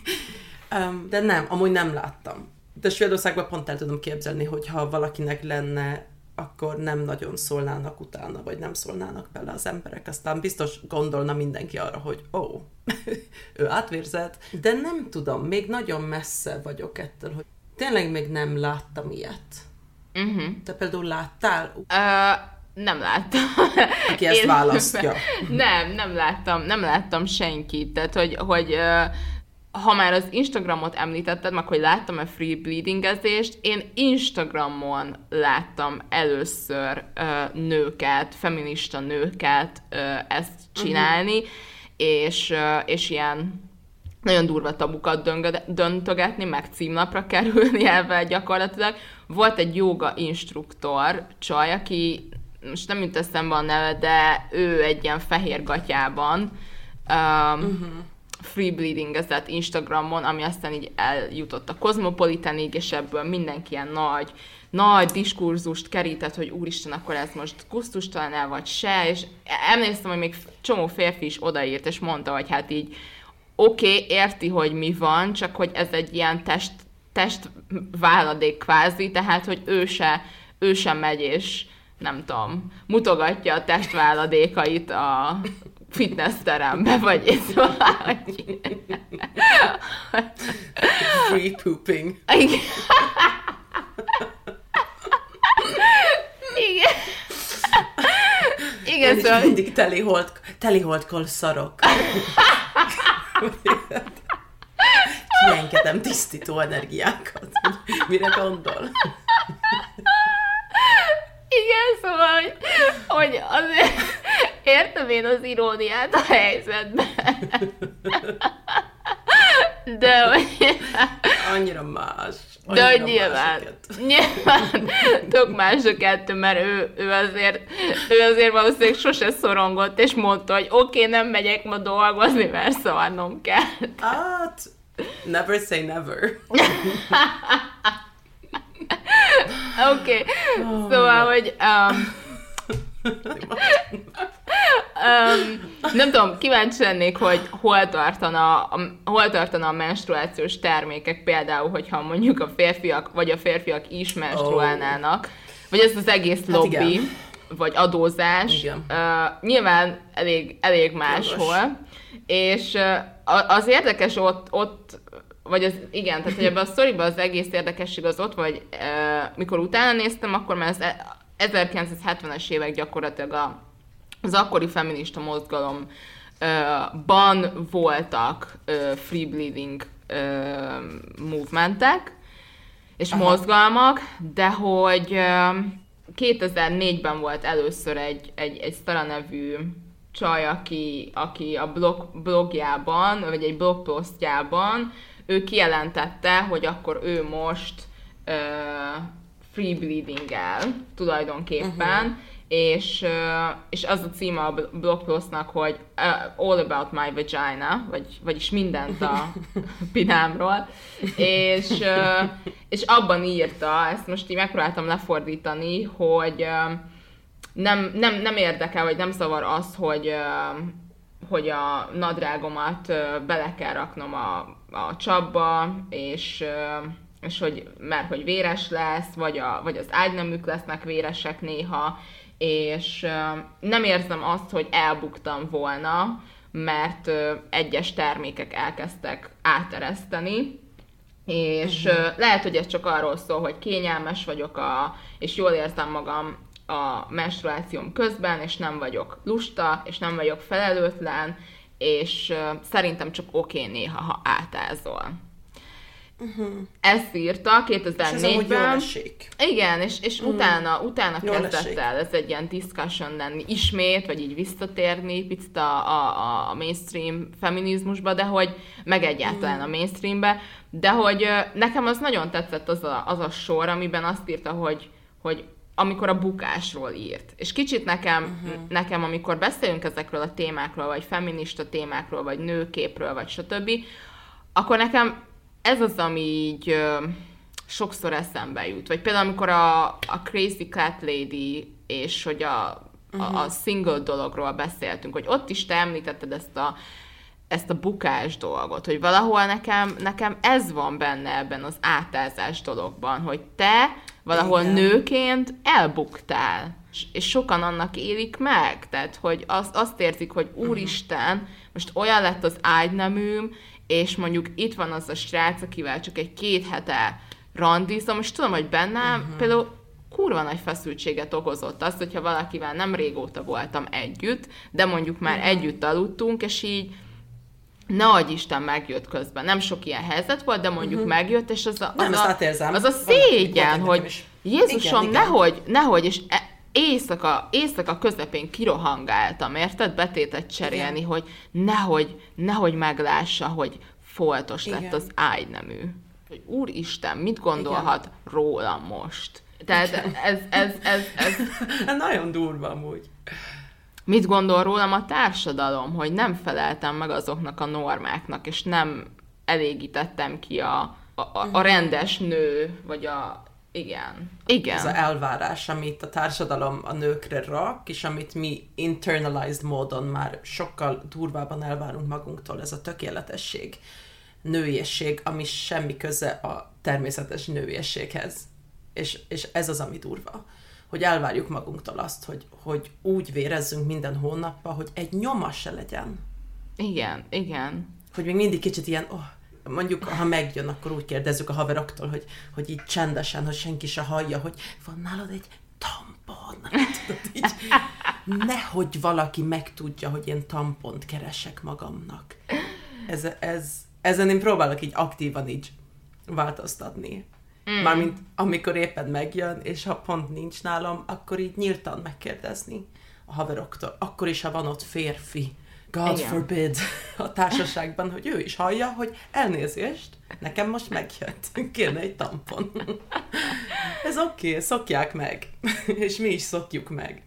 de nem, amúgy nem láttam. De Svédországban pont el tudom képzelni, hogy ha valakinek lenne, akkor nem nagyon szólnának utána, vagy nem szólnának bele az emberek. Aztán biztos gondolna mindenki arra, hogy ó, oh, ő átvérzett. De nem tudom, még nagyon messze vagyok ettől, hogy tényleg még nem láttam ilyet. Uh-huh. Te például láttál? Uh, nem láttam. Aki ezt Én választja. Nem, nem láttam, nem láttam senkit. Tehát, hogy, hogy ha már az Instagramot említetted, meg hogy láttam a free bleedingezést, én Instagramon láttam először uh, nőket, feminista nőket uh, ezt csinálni, uh-huh. és, uh, és ilyen nagyon durva tabukat döntögetni, meg címlapra kerülni ebben gyakorlatilag. Volt egy joga instruktor, csaj, aki most nem jut eszembe a neve, de ő egy ilyen fehér gatyában um, uh-huh. Free bleeding ezett Instagramon, ami aztán így eljutott a Cosmopolitanig, és ebből mindenki ilyen nagy, nagy diskurzust kerített, hogy úristen, akkor ez most kusztustalan el vagy se, és emlékszem, hogy még csomó férfi is odaírt, és mondta, hogy hát így oké, okay, érti, hogy mi van, csak hogy ez egy ilyen test, testváladék kvázi, tehát, hogy ő se, ő sem megy, és nem tudom, mutogatja a testváladékait a fitness terembe, vagy szóval, hogy... Free pooping. Igen. Igen. Igen, Én szóval... mindig teli holt, teli holtkol szarok. Kiengedem tisztító energiákat. Mire gondol? Igen, szóval, hogy, hogy azért értem én az iróniát a helyzetben. De hogy... Annyira más. De hogy nyilván, nyilván tök más a kettő, mert ő, ő, azért, ő azért valószínűleg sose szorongott, és mondta, hogy oké, okay, nem megyek ma dolgozni, mert szarnom kell. Hát, never say never. Oké, okay. oh, szóval, hogy... Um, um, nem tudom, kíváncsi lennék, hogy hol tartana, a, hol tartana a menstruációs termékek, például, hogyha mondjuk a férfiak, vagy a férfiak is menstruálnának, oh. vagy ez az egész hát lobby, igen. vagy adózás, igen. Uh, nyilván elég, elég máshol, és uh, az érdekes ott, ott vagy az, igen, tehát hogy ebben a sztoriban az egész érdekesség az ott, vagy uh, mikor utána néztem, akkor már az 1970-es évek gyakorlatilag a, az akkori feminista mozgalom ban voltak free bleeding movementek és Aha. mozgalmak, de hogy 2004-ben volt először egy, egy, egy Stara nevű csaj, aki, aki a blog, blogjában, vagy egy blogposztjában ő kijelentette, hogy akkor ő most uh, free bleeding-el tulajdonképpen, uh-huh. és, uh, és az a címe a blogpostnak, hogy uh, All About My Vagina, vagy, vagyis mindent a pinámról, és, uh, és abban írta, ezt most így megpróbáltam lefordítani, hogy uh, nem, nem, nem érdekel, vagy nem szavar az, hogy, hogy a nadrágomat bele kell raknom a, a csapba, és és hogy mert hogy véres lesz, vagy, a, vagy az ágynemük lesznek véresek néha, és nem érzem azt, hogy elbuktam volna, mert egyes termékek elkezdtek átereszteni, és uh-huh. lehet, hogy ez csak arról szól, hogy kényelmes vagyok, a, és jól érzem magam a menstruációm közben, és nem vagyok lusta, és nem vagyok felelőtlen, és szerintem csak oké okay néha, ha átázol. Uh-huh. Ezt írta 2004-ben. És Igen, és, és uh-huh. utána, utána kezdett el ez egy ilyen discussion lenni ismét, vagy így visszatérni picit a, a, a mainstream feminizmusba, de hogy meg egyáltalán uh-huh. a mainstreambe, de hogy nekem az nagyon tetszett az a, az a sor, amiben azt írta, hogy, hogy amikor a bukásról írt. És kicsit nekem, uh-huh. nekem, amikor beszélünk ezekről a témákról, vagy feminista témákról, vagy nőképről, vagy stb., akkor nekem ez az, ami így ö, sokszor eszembe jut. Vagy például, amikor a, a Crazy Cat Lady, és hogy a, uh-huh. a, a single dologról beszéltünk, hogy ott is te említetted ezt a, ezt a bukás dolgot, hogy valahol nekem, nekem ez van benne ebben az átázás dologban, hogy te valahol Igen. nőként elbuktál, és sokan annak élik meg, tehát hogy azt, azt érzik, hogy mhm. úristen, most olyan lett az ágyneműm, és mondjuk itt van az a srác, akivel csak egy két hete randizom, és tudom, hogy bennem uh-huh. például kurva nagy feszültséget okozott az, hogyha valakivel nem régóta voltam együtt, de mondjuk már uh-huh. együtt aludtunk, és így ne adj Isten megjött közben. Nem sok ilyen helyzet volt, de mondjuk uh-huh. megjött, és az a, az, nem, a, az a szégyen, hogy Jézusom, igen, nehogy, igen. nehogy, és e, éjszaka, éjszaka közepén kirohangáltam, érted? Betétet cserélni, Igen. hogy nehogy, nehogy meglássa, hogy foltos Igen. lett az ágynemű. Hogy úristen, mit gondolhat Igen. rólam most? Tehát ez, ez, ez, ez, ez... Nagyon durva amúgy. Mit gondol rólam a társadalom, hogy nem feleltem meg azoknak a normáknak, és nem elégítettem ki a, a, a rendes nő, vagy a Igen. Igen. Ez az elvárás, amit a társadalom a nőkre rak, és amit mi internalized módon már sokkal durvában elvárunk magunktól, ez a tökéletesség, nőiesség, ami semmi köze a természetes nőiességhez. És, és ez az, ami durva. Hogy elvárjuk magunktól azt, hogy, hogy úgy vérezzünk minden hónapban, hogy egy nyoma se legyen. Igen, igen. Hogy még mindig kicsit ilyen, oh, mondjuk, ha megjön, akkor úgy kérdezzük a haveroktól, hogy, hogy így csendesen, hogy senki se hallja, hogy van nálad egy tampon. Tudod, így, nehogy valaki megtudja, hogy én tampont keresek magamnak. Ez, ez, ezen én próbálok így aktívan így változtatni. Mm. Mármint amikor éppen megjön, és ha pont nincs nálam, akkor így nyíltan megkérdezni a haveroktól. Akkor is, ha van ott férfi, God Igen. forbid a társaságban, hogy ő is hallja, hogy elnézést, nekem most megjött, kérne egy tampon. Ez oké, okay, szokják meg, és mi is szokjuk meg.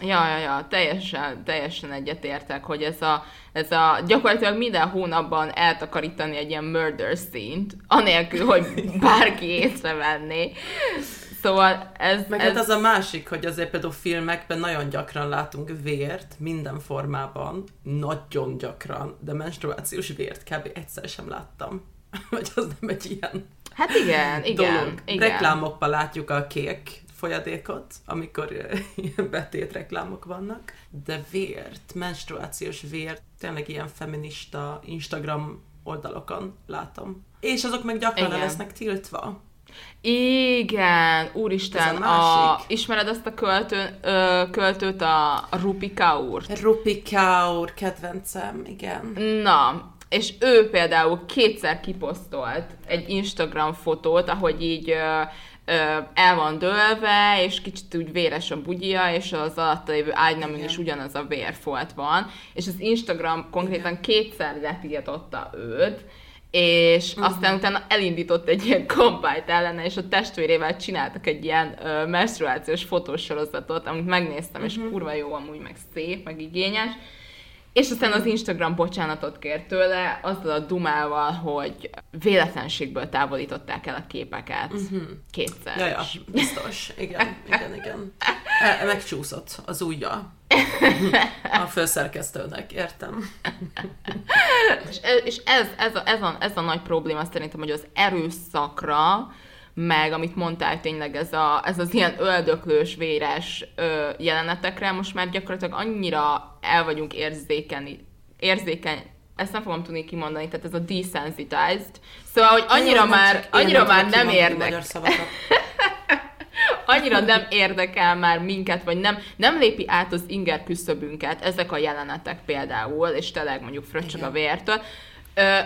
Ja, ja, ja, teljesen, teljesen egyetértek, hogy ez a, ez a gyakorlatilag minden hónapban eltakarítani egy ilyen murder scene-t, anélkül, hogy bárki észrevenné. Szóval ez... Meg hát ez... hát az a másik, hogy azért például filmekben nagyon gyakran látunk vért, minden formában, nagyon gyakran, de menstruációs vért kb. egyszer sem láttam. Vagy az nem egy ilyen Hát igen, igen. Dolog. igen. Reklámokban látjuk a kék folyadékot, amikor ilyen betét reklámok vannak, de vért, menstruációs vért, tényleg ilyen feminista Instagram oldalokon látom. És azok meg gyakran Igen. lesznek tiltva. Igen, úristen, a, a, ismered azt a költő, ö, költőt, a, a Rupi Kaur? Rupi Kaur, kedvencem, igen. Na, és ő például kétszer kiposztolt egy Instagram fotót, ahogy így ö, ö, el van dőlve, és kicsit úgy véres a bugyja, és az alatta lévő ágyneműn is ugyanaz a vérfolt van, és az Instagram konkrétan Igen. kétszer letiltotta őt, és uh-huh. aztán utána elindított egy ilyen kampányt ellene, és a testvérével csináltak egy ilyen uh, menstruációs fotósorozatot, amit megnéztem, uh-huh. és mhm. kurva jó amúgy, meg szép, meg igényes, és aztán az Instagram bocsánatot kért tőle, azzal a dumával, hogy véletlenségből távolították el a képeket. Uh-huh. Kétszer. Ja, ja, biztos. Igen, igen, igen. E, megcsúszott az ujja. a főszerkesztőnek, értem. és és ez, ez, a, ez, a, ez a nagy probléma szerintem, hogy az erőszakra, meg amit mondtál tényleg ez, a, ez az ilyen öldöklős, véres ö, jelenetekre, most már gyakorlatilag annyira el vagyunk érzékeni, érzékeny, ezt nem fogom tudni kimondani, tehát ez a desensitized. Szóval, hogy annyira Jó, már, annyira már nem érdek. annyira nem érdekel már minket, vagy nem, nem lépi át az inger küszöbünket, ezek a jelenetek például, és tényleg mondjuk fröccsög a vértől,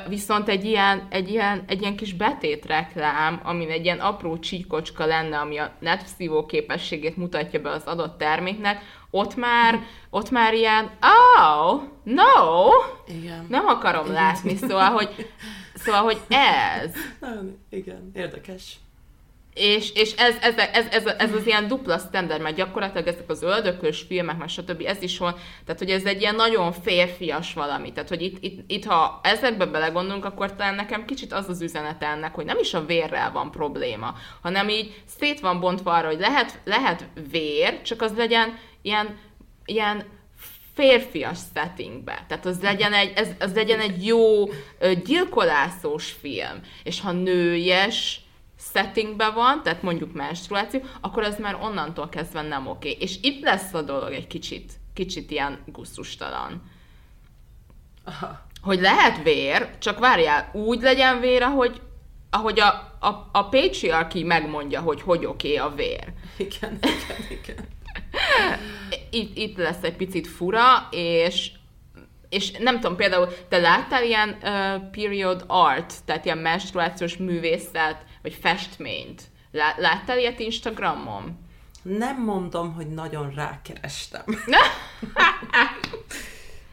viszont egy ilyen, egy, ilyen, egy ilyen kis betétreklám, amin egy ilyen apró csíkocska lenne, ami a netszívó képességét mutatja be az adott terméknek, ott már, ott már ilyen, oh, no, igen. nem akarom igen. látni, szóval, hogy, szóval, hogy ez. igen, érdekes. És, és ez, ez, ez, ez, ez, az ilyen dupla standard, mert gyakorlatilag ezek az öldökös filmek, meg stb. ez is van, tehát hogy ez egy ilyen nagyon férfias valami, tehát hogy itt, itt, itt ha ezekbe belegondolunk, akkor talán nekem kicsit az az üzenet ennek, hogy nem is a vérrel van probléma, hanem így szét van bontva arra, hogy lehet, lehet vér, csak az legyen ilyen, ilyen férfias settingbe. Tehát az legyen egy, ez, az legyen egy jó gyilkolászós film. És ha nőjes, settingben van, tehát mondjuk menstruáció, akkor ez már onnantól kezdve nem oké. És itt lesz a dolog egy kicsit, kicsit ilyen gusztustalan. Aha. Hogy lehet vér, csak várjál, úgy legyen vér, ahogy, ahogy a, a, a patriarchy megmondja, hogy hogy oké a vér. Igen, igen, igen. Itt, itt lesz egy picit fura, és és nem tudom, például te láttál ilyen uh, period art, tehát ilyen menstruációs művészet, vagy festményt? Láttál ilyet Instagramon? Nem mondom, hogy nagyon rákerestem.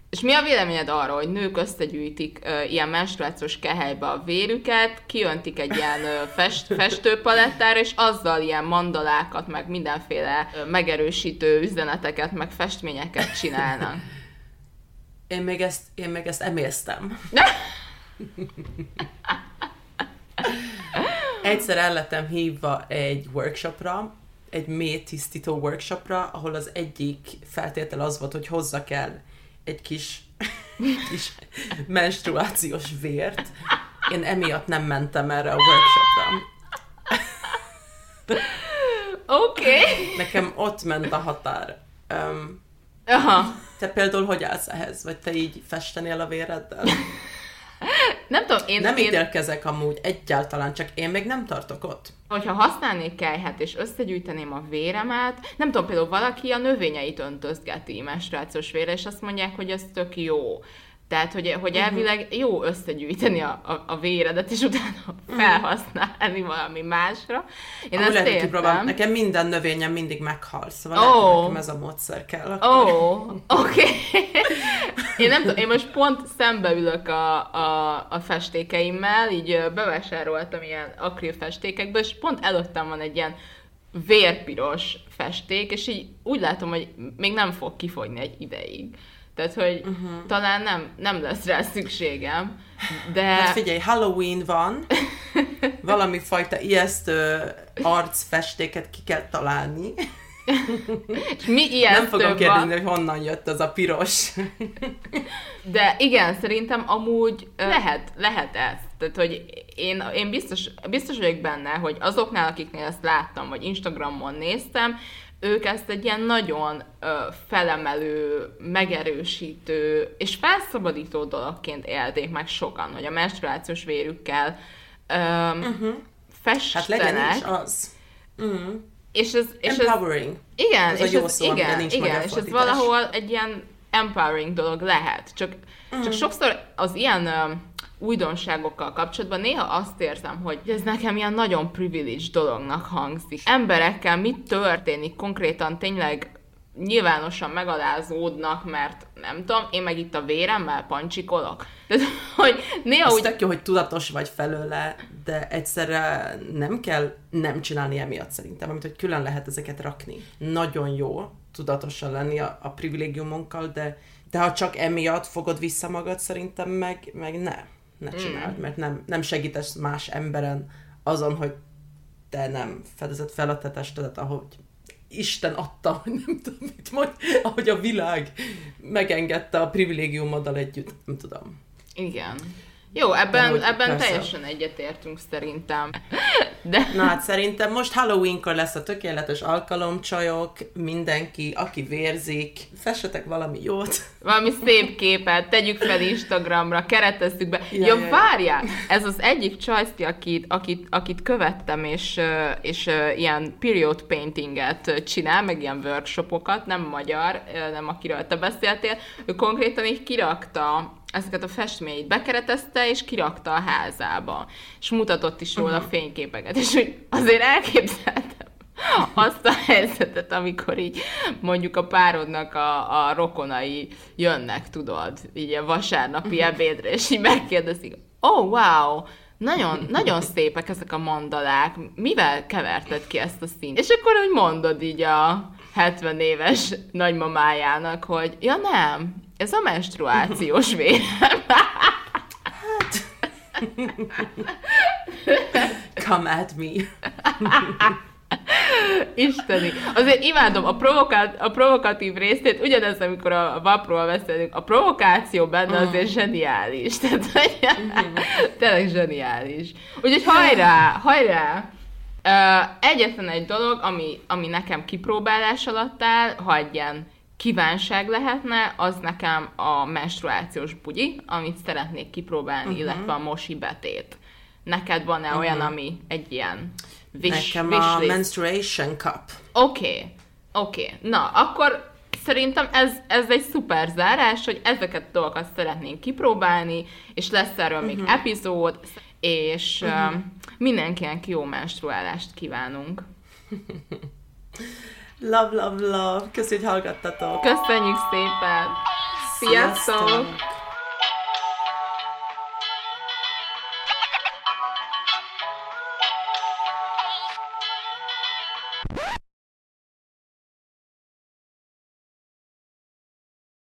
És mi a véleményed arról, hogy nők összegyűjtik uh, ilyen menstruációs kehelybe a vérüket, kiöntik egy ilyen uh, fest, festőpalettára, és azzal ilyen mandalákat, meg mindenféle uh, megerősítő üzeneteket, meg festményeket csinálnak? Én még ezt, én még ezt emésztem. Egyszer el lettem hívva egy workshopra, egy mély tisztító workshopra, ahol az egyik feltétel az volt, hogy hozzak el egy kis, kis menstruációs vért. Én emiatt nem mentem erre a workshopra. Oké. Okay. Nekem ott ment a határ. Um, Aha. Te például hogy állsz ehhez? Vagy te így festenél a véreddel? Nem tudom, én... Nem én... ítélkezek amúgy egyáltalán, csak én még nem tartok ott. Hogyha használnék kelyhet, és összegyűjteném a véremet, nem tudom, például valaki a növényeit öntözgeti menstruációs vére, és azt mondják, hogy ez tök jó. Tehát, hogy, hogy uh-huh. elvileg jó összegyűjteni a, a, a véredet, és utána uh-huh. felhasználni valami másra. Én Amúgy ezt lehet, értem. Nekem minden növényem mindig meghal, szóval oh. lehet, nekem ez a módszer kell. Ó, oh, oké. Okay. én nem tudom, én most pont szembeülök a, a, a festékeimmel, így bevásároltam ilyen akril festékekből, és pont előttem van egy ilyen vérpiros festék, és így úgy látom, hogy még nem fog kifogyni egy ideig. Tehát, hogy uh-huh. talán nem, nem lesz rá szükségem, de... Hát figyelj, Halloween van, valami fajta ijesztő arcfestéket ki kell találni. És mi ijesztő Nem fogom kérdezni, hogy honnan jött az a piros. De igen, szerintem amúgy lehet, lehet ez. Tehát, hogy én, én biztos, biztos vagyok benne, hogy azoknál, akiknél ezt láttam, vagy Instagramon néztem, ők ezt egy ilyen nagyon ö, felemelő, megerősítő és felszabadító dologként élték meg sokan, hogy a menstruációs vérükkel ö, uh-huh. festenek. Hát legyen is az. Uh-huh. És ez, és empowering. Ez, igen, ez és ez, szó, igen, igen, és ez valahol egy ilyen empowering dolog lehet. Csak, uh-huh. csak sokszor az ilyen ö, újdonságokkal kapcsolatban néha azt érzem, hogy ez nekem ilyen nagyon privilege dolognak hangzik. Emberekkel mit történik konkrétan tényleg nyilvánosan megalázódnak, mert nem tudom, én meg itt a véremmel pancsikolok. De, hogy néha Ez úgy... tök jó, hogy tudatos vagy felőle, de egyszerre nem kell nem csinálni emiatt szerintem, amit hogy külön lehet ezeket rakni. Nagyon jó tudatosan lenni a, a privilégiumunkkal, de, de ha csak emiatt fogod vissza magad, szerintem meg, meg ne ne csináld, mm. mert nem, nem segítesz más emberen azon, hogy te nem fedezed fel a te testedet, ahogy Isten adta, hogy nem tudom mit mondj, ahogy a világ megengedte a privilégiumoddal együtt, nem tudom. Igen. Jó, ebben, ebben teljesen egyetértünk szerintem. De... Na hát szerintem most Halloweenkor lesz a tökéletes alkalom, csajok, mindenki, aki vérzik, fessetek valami jót. Valami szép képet, tegyük fel Instagramra, keretezzük be. Ja, ja, várjál! Ez az egyik csajszti, akit, akit, akit követtem, és, és ilyen period paintinget csinál, meg ilyen workshopokat, nem magyar, nem akiről te beszéltél, ő konkrétan így kirakta ezeket a festményeit bekeretezte, és kirakta a házába. És mutatott is róla uh-huh. fényképeket. És hogy azért elképzeltem azt a helyzetet, amikor így mondjuk a párodnak a, a rokonai jönnek, tudod, így a vasárnapi uh-huh. ebédre, és így megkérdezik, oh, wow, nagyon, nagyon szépek ezek a mandalák, mivel keverted ki ezt a színt? És akkor úgy mondod így a 70 éves nagymamájának, hogy ja nem, ez a menstruációs vérem. hát... Come at me. Isteni. Azért imádom a, provokát, a provokatív részét, ugyanez, amikor a vapról beszélünk, a provokáció benne uh-huh. azért zseniális. Tehát, uh-huh. tényleg zseniális. Úgyhogy hajrá, hajrá! Uh, egyetlen egy dolog, ami, ami nekem kipróbálás alatt áll, ha egy ilyen kívánság lehetne, az nekem a menstruációs bugyi, amit szeretnék kipróbálni, uh-huh. illetve a mosi betét. Neked van-e uh-huh. olyan, ami egy ilyen wish, Nekem wish a list? menstruation cup. Oké, okay. oké. Okay. Na, akkor szerintem ez, ez egy szuper zárás, hogy ezeket a dolgokat szeretnénk kipróbálni, és lesz erről uh-huh. még epizód, és uh-huh. uh, mindenkinek jó menstruálást kívánunk. Love, love, love. Köszönjük, hogy hallgattatok. Köszönjük szépen. Sziasztok! Sziasztok.